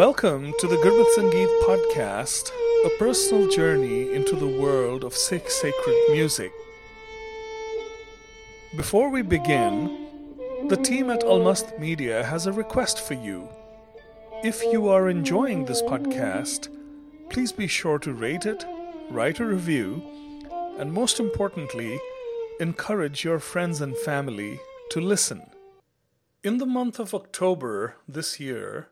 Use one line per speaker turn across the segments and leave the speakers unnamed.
Welcome to the Gurmat Sangeet podcast, a personal journey into the world of Sikh sacred music. Before we begin, the team at Almast Media has a request for you. If you are enjoying this podcast, please be sure to rate it, write a review, and most importantly, encourage your friends and family to listen. In the month of October this year,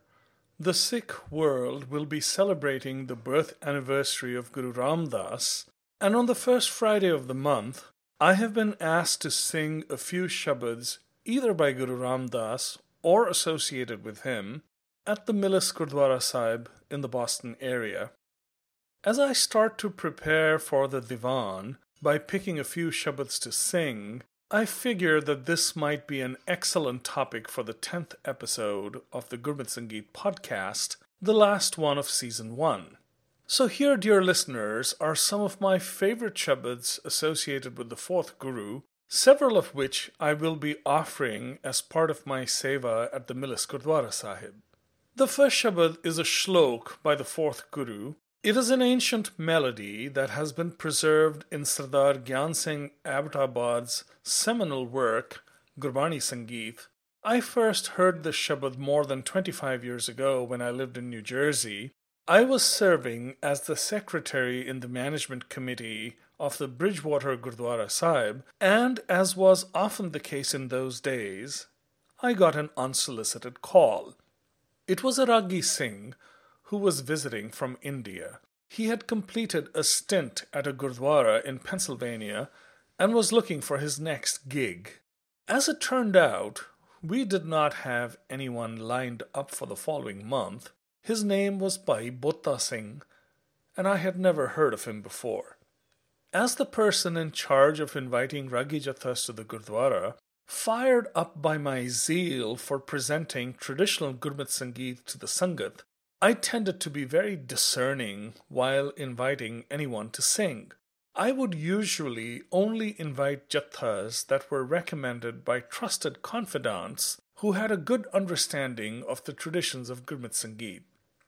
the Sikh world will be celebrating the birth anniversary of Guru Ram Das, and on the first Friday of the month, I have been asked to sing a few shabads either by Guru Ram Das or associated with him at the Millis Gurdwara Sahib in the Boston area. As I start to prepare for the Divan by picking a few shabads to sing, I figure that this might be an excellent topic for the 10th episode of the Gurmat Sangeet podcast, the last one of season 1. So, here, dear listeners, are some of my favorite shabads associated with the fourth Guru, several of which I will be offering as part of my seva at the Millis Gurdwara Sahib. The first shabad is a shlok by the fourth Guru, it is an ancient melody that has been preserved in Sardar Gyan Singh Abbottabad's seminal work, Gurbani Sangeet. I first heard this Shabad more than 25 years ago when I lived in New Jersey. I was serving as the secretary in the management committee of the Bridgewater Gurdwara Sahib, and as was often the case in those days, I got an unsolicited call. It was a Ragi Singh who was visiting from India. He had completed a stint at a Gurdwara in Pennsylvania and was looking for his next gig. As it turned out, we did not have anyone lined up for the following month. His name was Bhai Botta Singh, and I had never heard of him before. As the person in charge of inviting Ragi to the Gurdwara, fired up by my zeal for presenting traditional Gurmat Sangeet to the Sangat, I tended to be very discerning while inviting anyone to sing. I would usually only invite jathas that were recommended by trusted confidants who had a good understanding of the traditions of Gurmat Sangeet.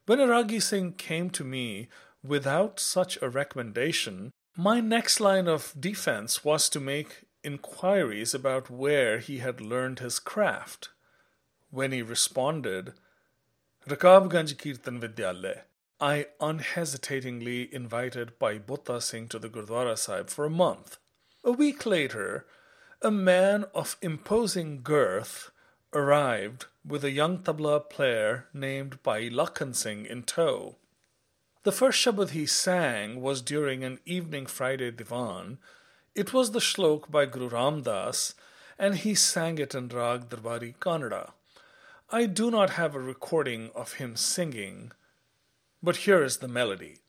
When Aragi Singh came to me without such a recommendation, my next line of defense was to make inquiries about where he had learned his craft. When he responded, Rakabganj Kirtan Vidyalaya. I unhesitatingly invited Bhai Botta Singh to the Gurdwara Sahib for a month. A week later, a man of imposing girth arrived with a young tabla player named Bhai Lakhan Singh in tow. The first Shabad he sang was during an evening Friday Divan. It was the shlok by Guru Ram Das, and he sang it in Rag Darbari Kannada. I do not have a recording of him singing, but here is the melody.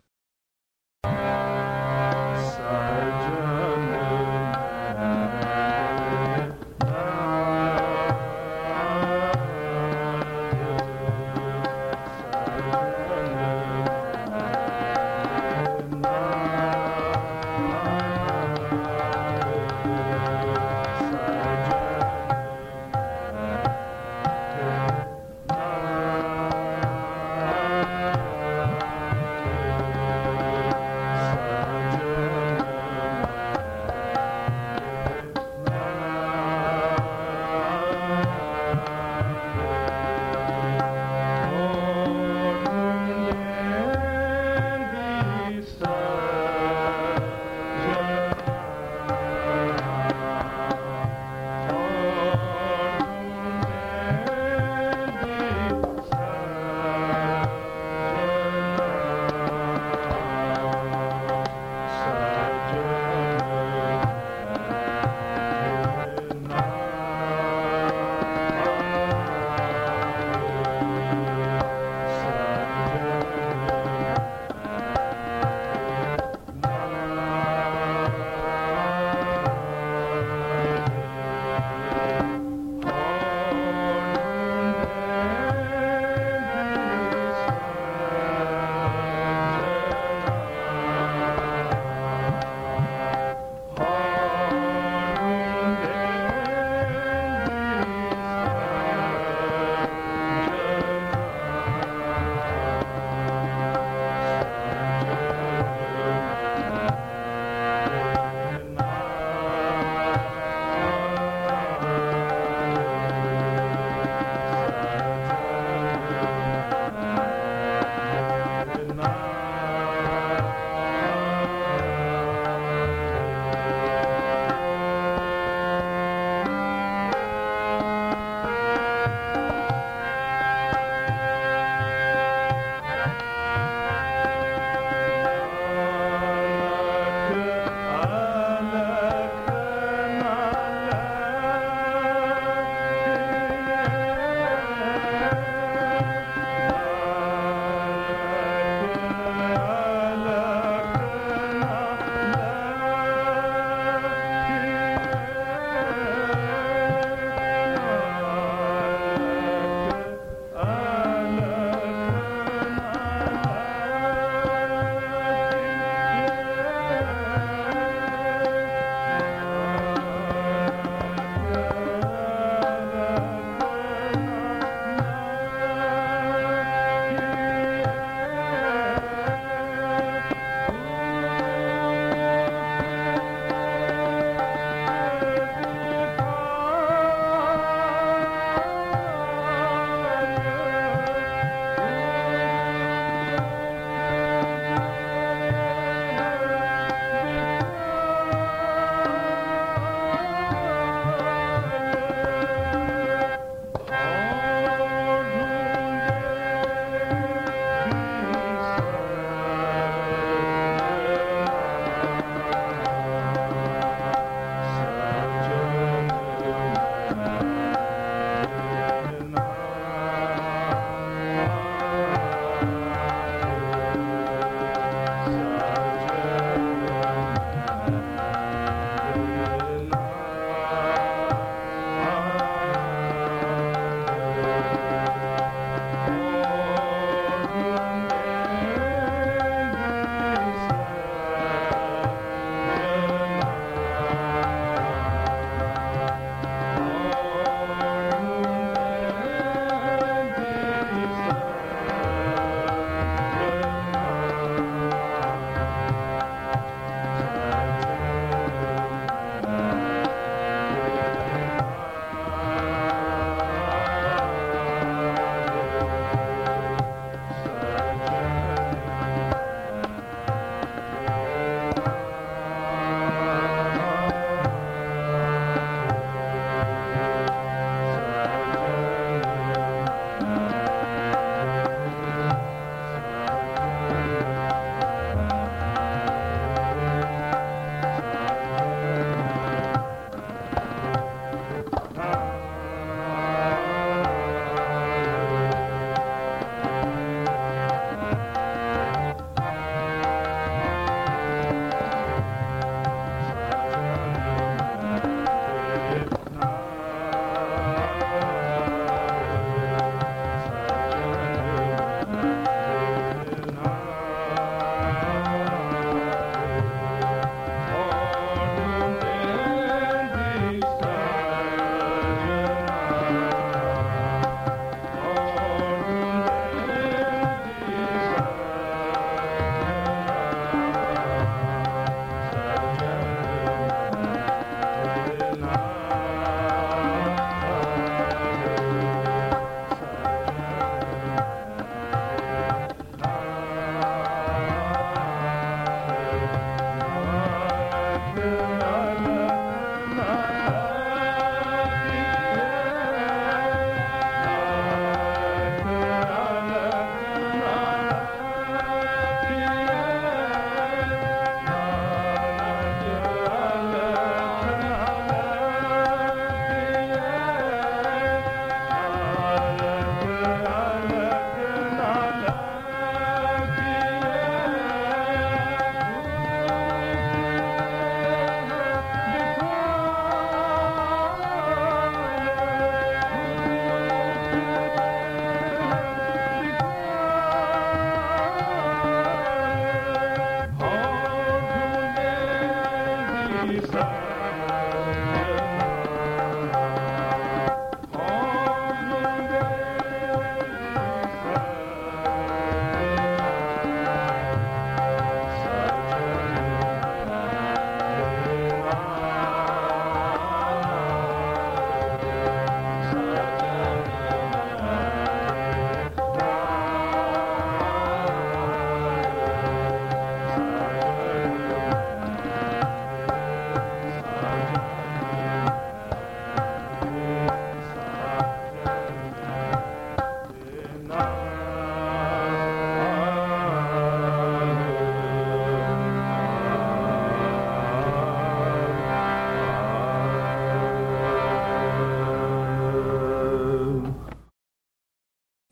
desire.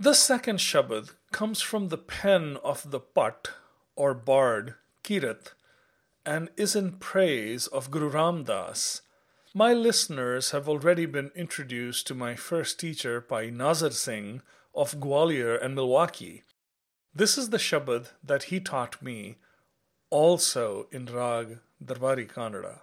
The second Shabad comes from the pen of the Bhatt or bard Kirat and is in praise of Guru Ram Das. My listeners have already been introduced to my first teacher, Bhai Nazar Singh of Gwalior and Milwaukee. This is the Shabad that he taught me, also in Rag Darbari Kannada.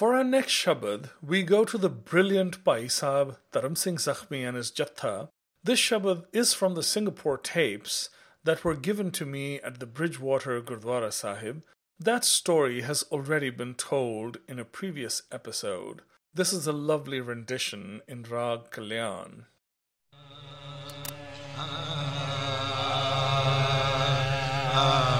For our next Shabad, we go to the brilliant Bhai Sahib Dharam Singh Zakhmi and his Jatha. This Shabad is from the Singapore tapes that were given to me at the Bridgewater Gurdwara Sahib. That story has already been told in a previous episode. This is a lovely rendition in Rag Kalyan. Ah. ah, ah.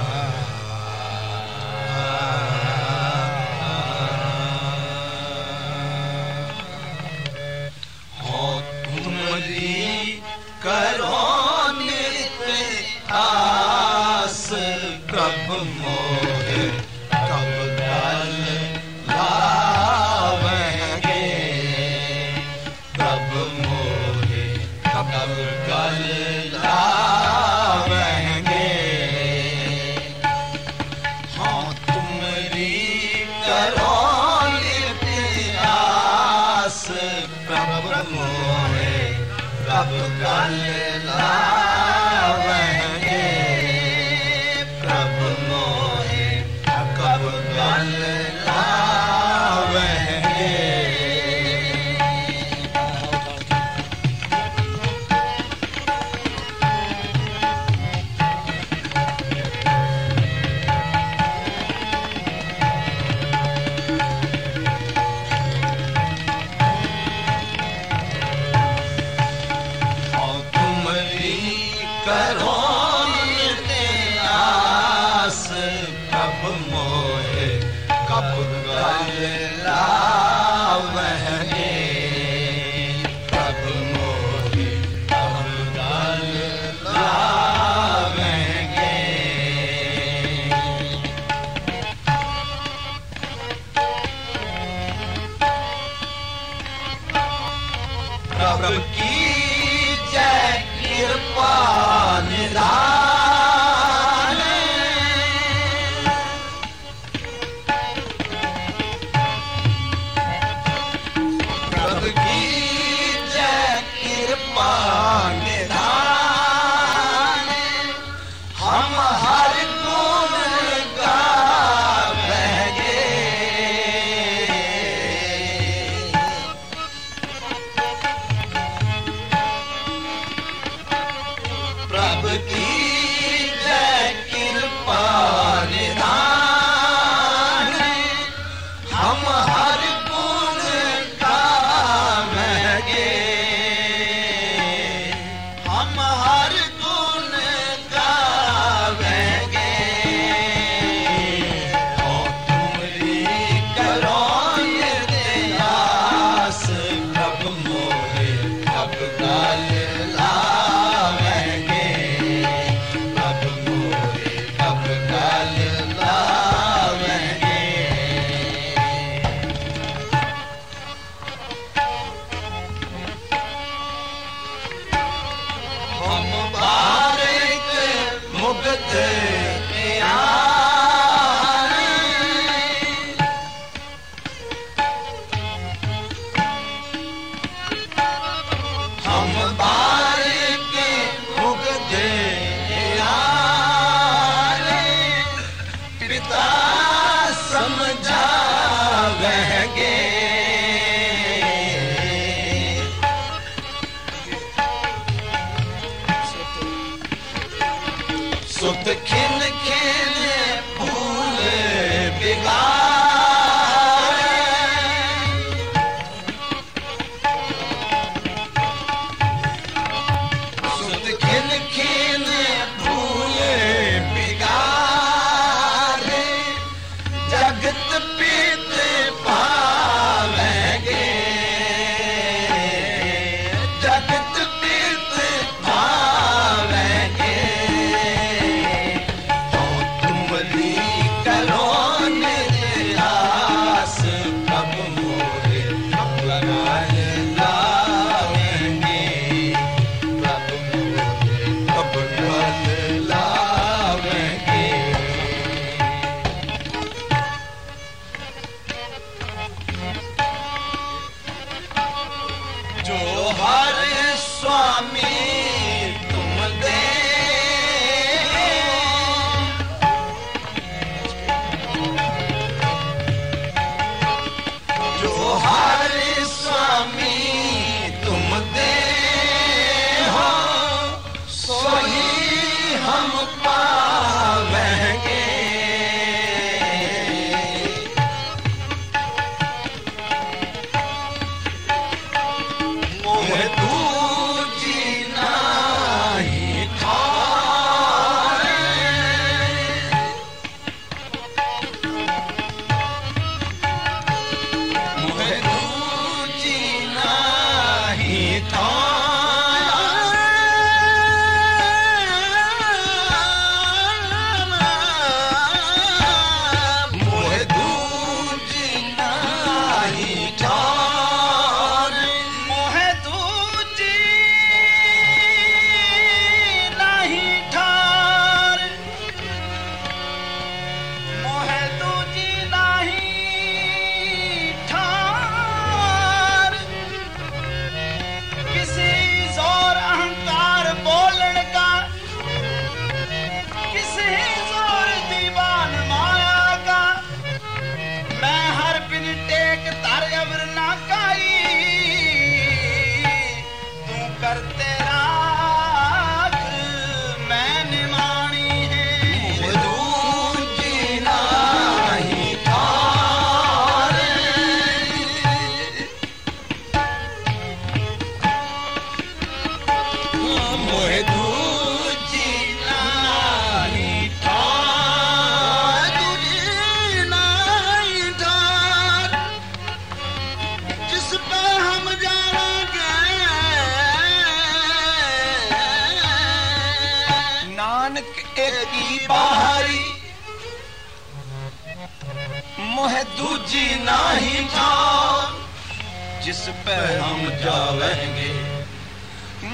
पे हम जावेंगे।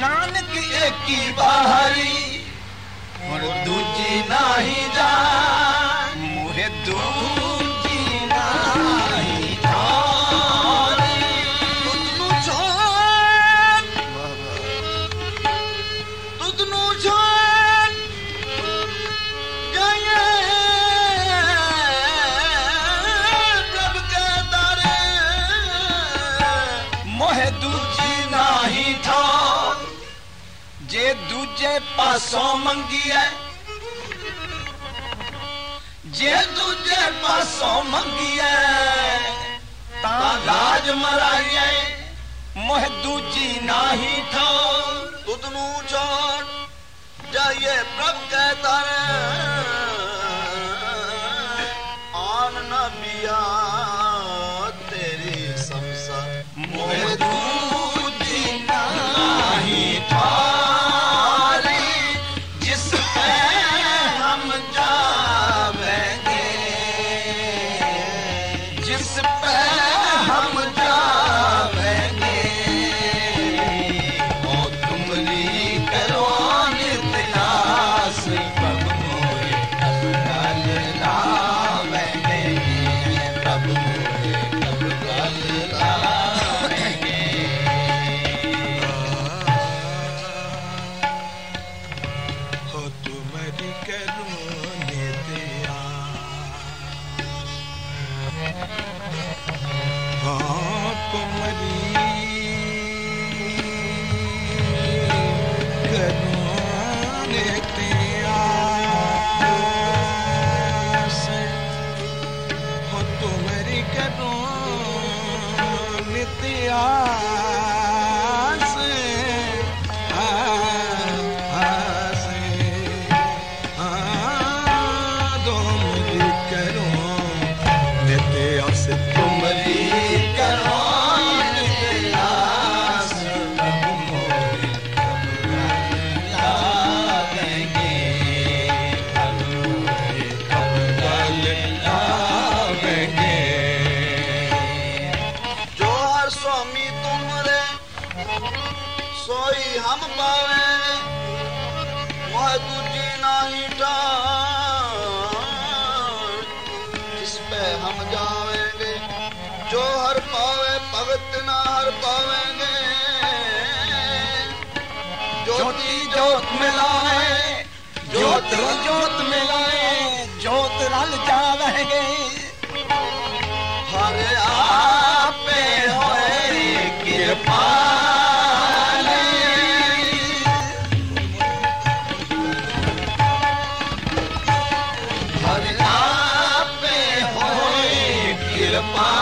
नानक एक ही बाहरी और दूजी नहीं जा मुहे दूर ਮੰਗੀ ਐ
ਜੇ
ਦੂਜੇ ਪਾਸੋਂ ਮੰਗੀ ਐ ਤਾਂ ਲਾਜ ਮਰਾਈਏ ਮੋਹ ਦੂਜੀ ਨਾਹੀ ਠਾਉ ਤੁਧ ਨੂੰ ਜਾਣ ਜਾਈਏ ਪ੍ਰਭ ਕਹਿ ਤਾਰੇ Bye.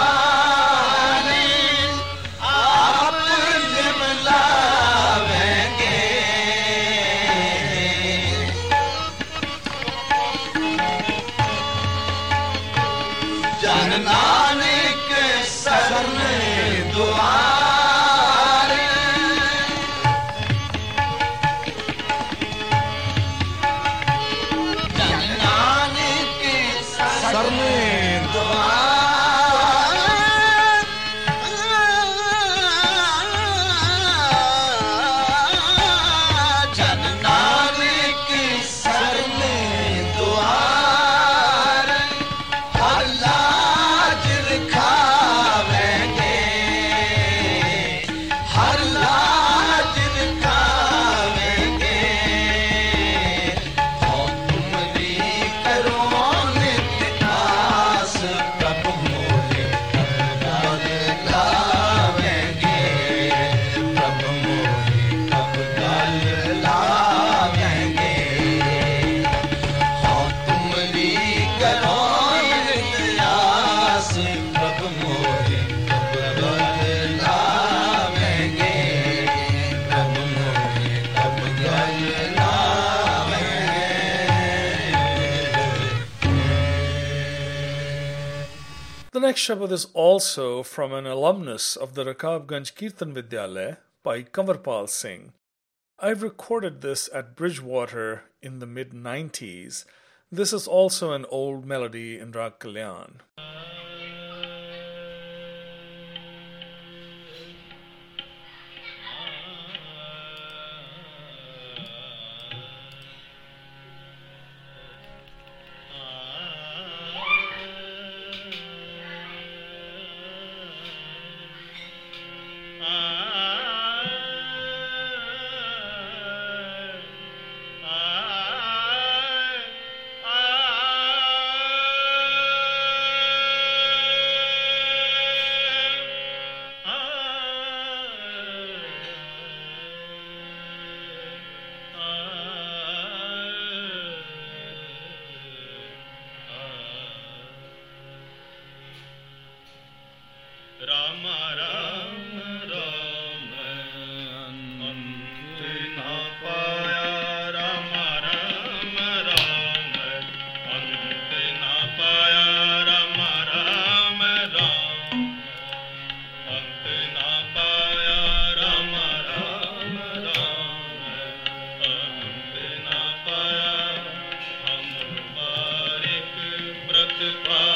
The next Shabad is also from an alumnus of the Rakabganj Kirtan Vidyalaya by Kavirpal Singh. I've recorded this at Bridgewater in the mid 90s. This is also an old melody in Rag Kalyan. Bye.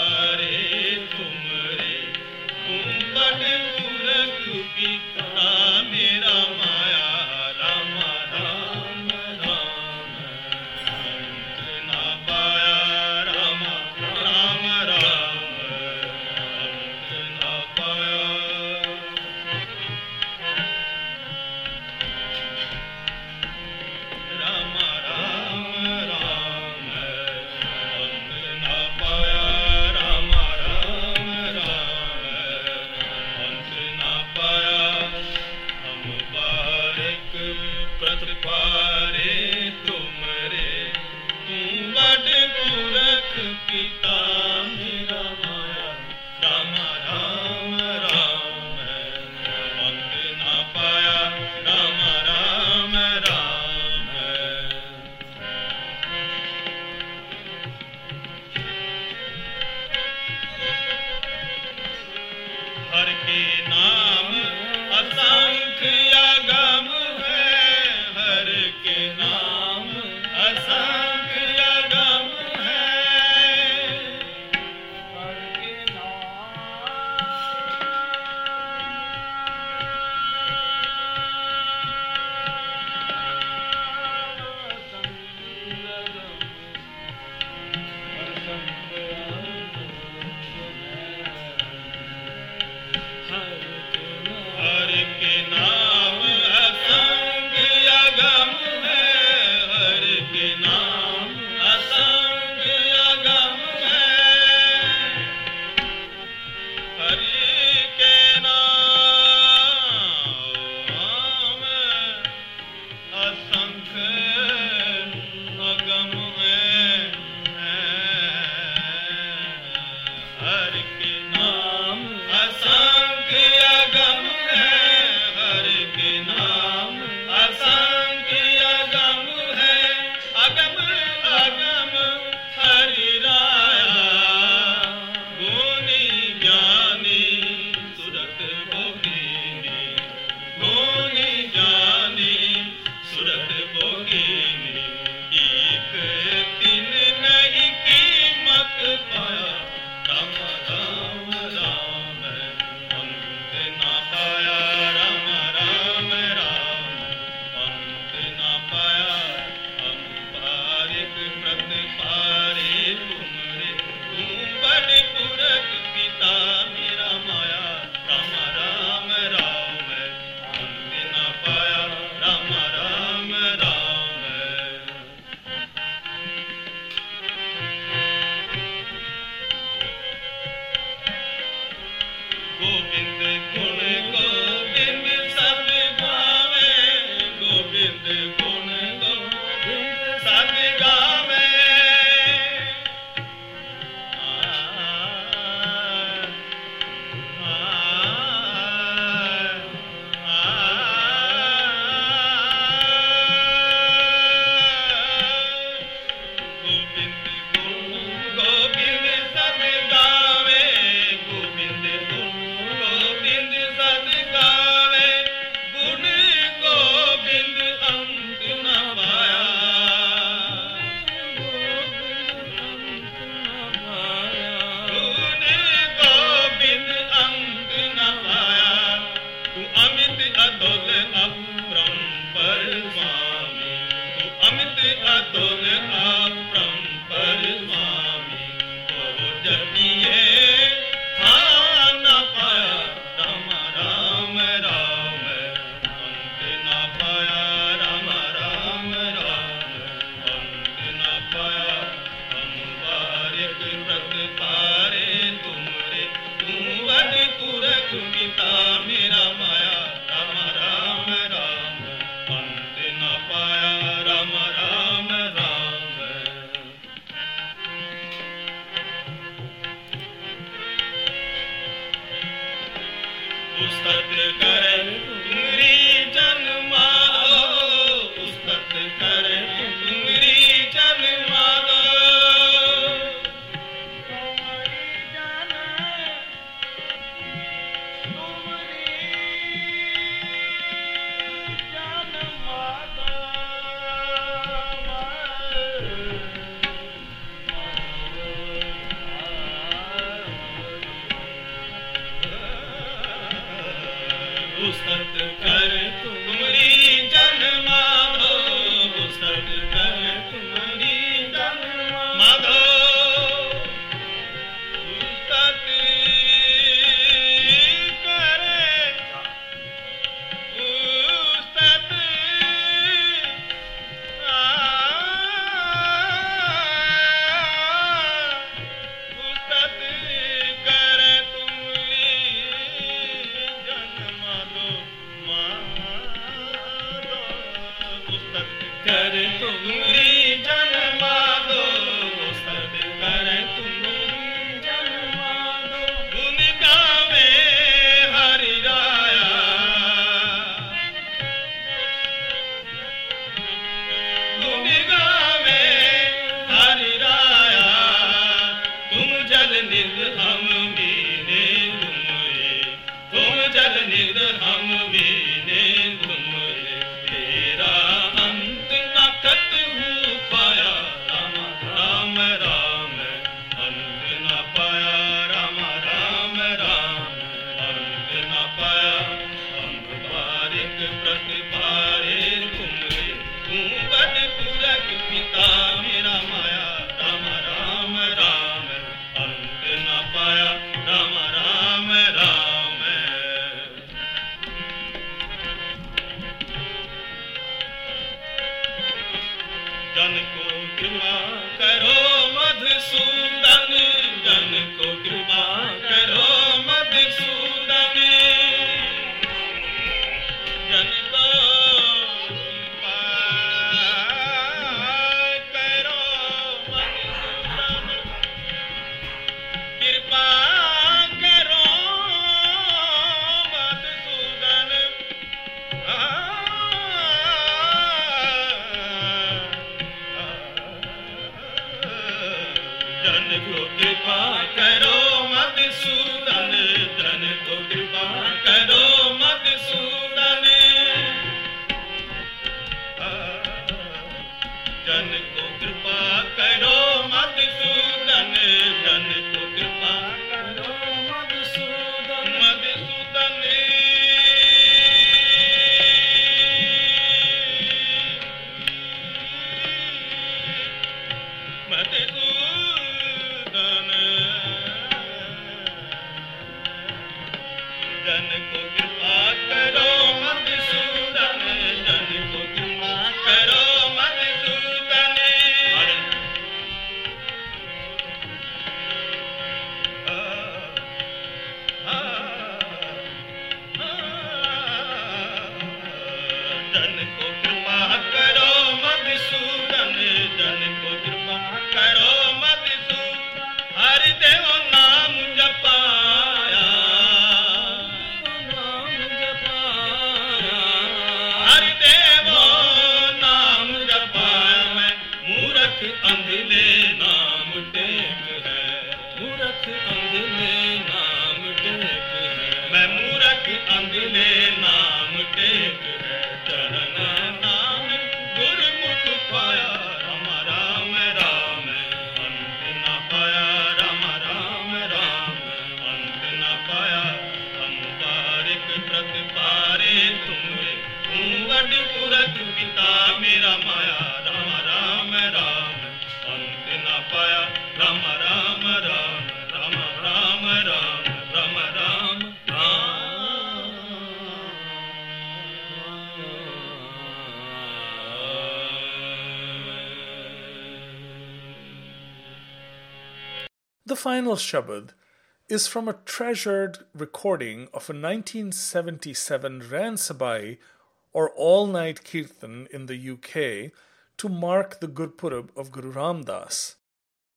final Shabad is from a treasured recording of a 1977 Ransabai or all night kirtan in the UK to mark the Gurpurab of Guru Ram Das.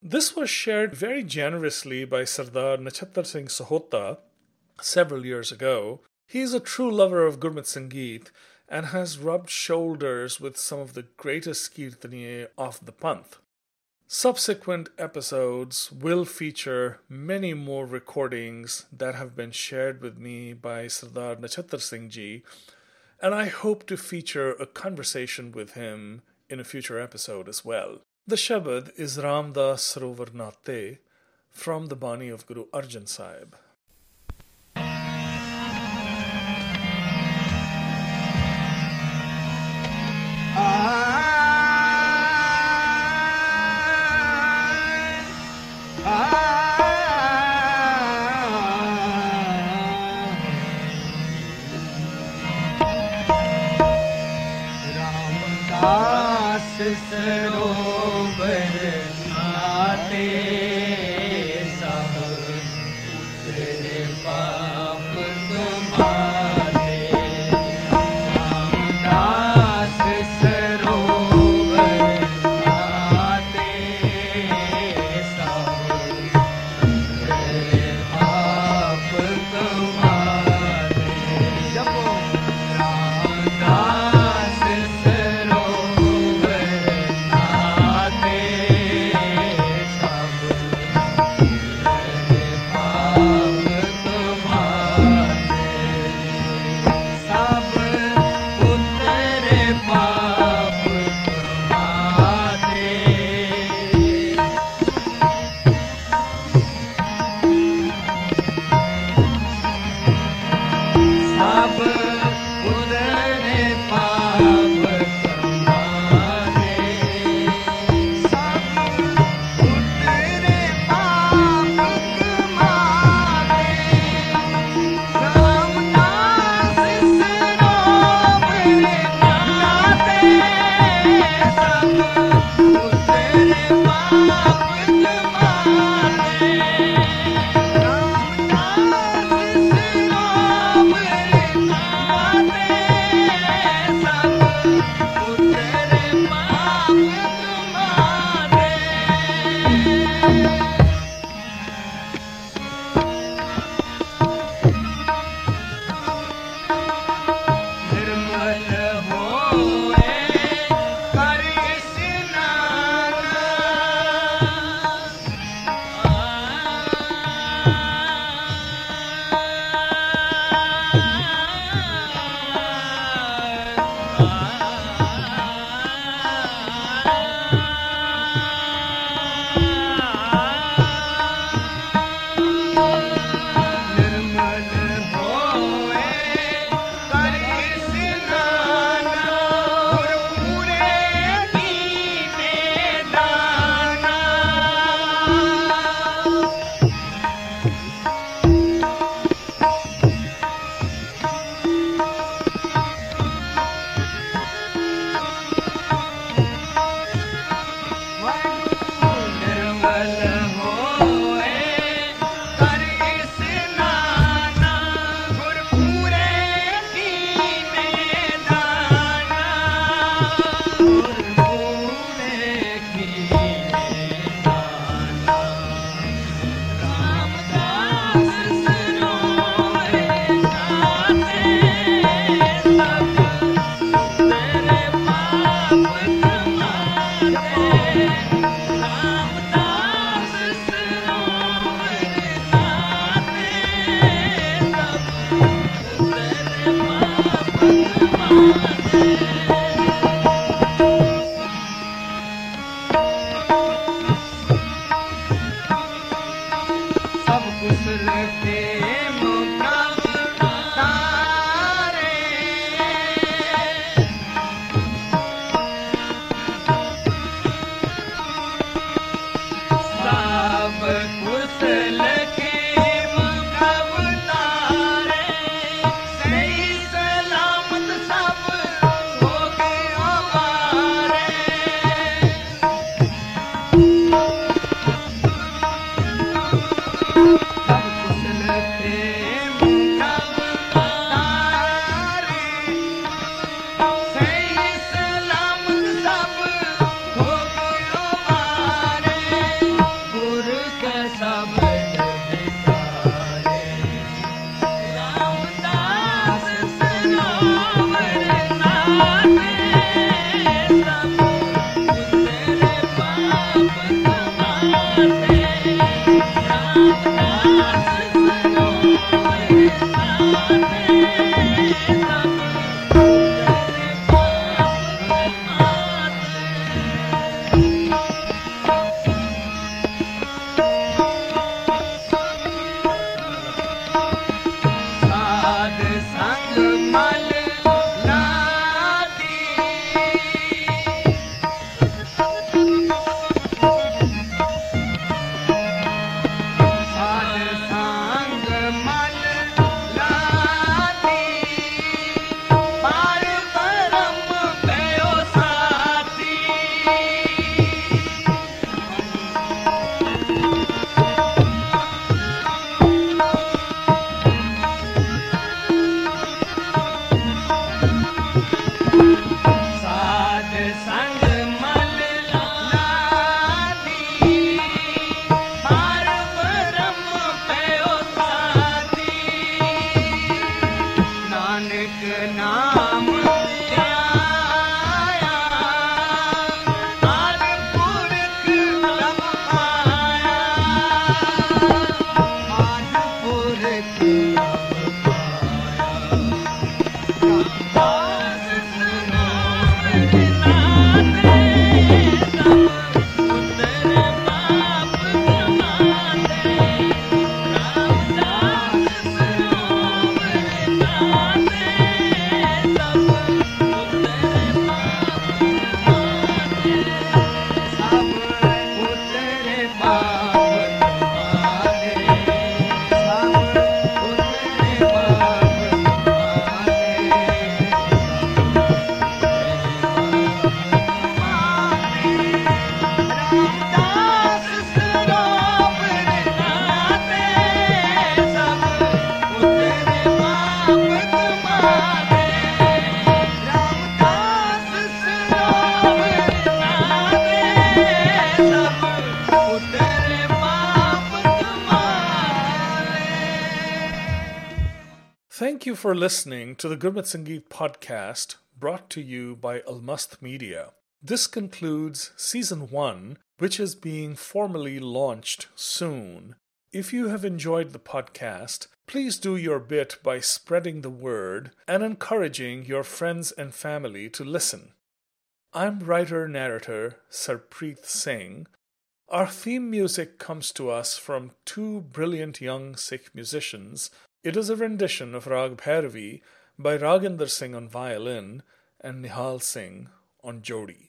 This was shared very generously by Sardar Nachattar Singh Sahota several years ago.
He is a true lover of Gurmat Sangeet and has rubbed shoulders with some of the greatest kirtaniye of the Panth. Subsequent episodes will feature many more recordings that have been shared with me by Sardar Nachatar Singh ji, and I hope to feature a conversation with him in a future episode as well. The Shabad is Ramdas Sarovar Nate from the Bani of Guru Arjan Sahib. Ah!
सरोवर आते Thank you. For listening to the Gurmat Sangeet podcast brought to you by Almast Media. This concludes season one, which is being formally launched soon. If you have enjoyed the podcast, please do your bit by spreading the word and encouraging your friends and family to listen. I'm writer narrator Sarpreet Singh. Our theme music comes to us from two brilliant young Sikh musicians. It is a rendition of Rag Bhairavi by Raginder Singh on violin and Nihal Singh on jodi.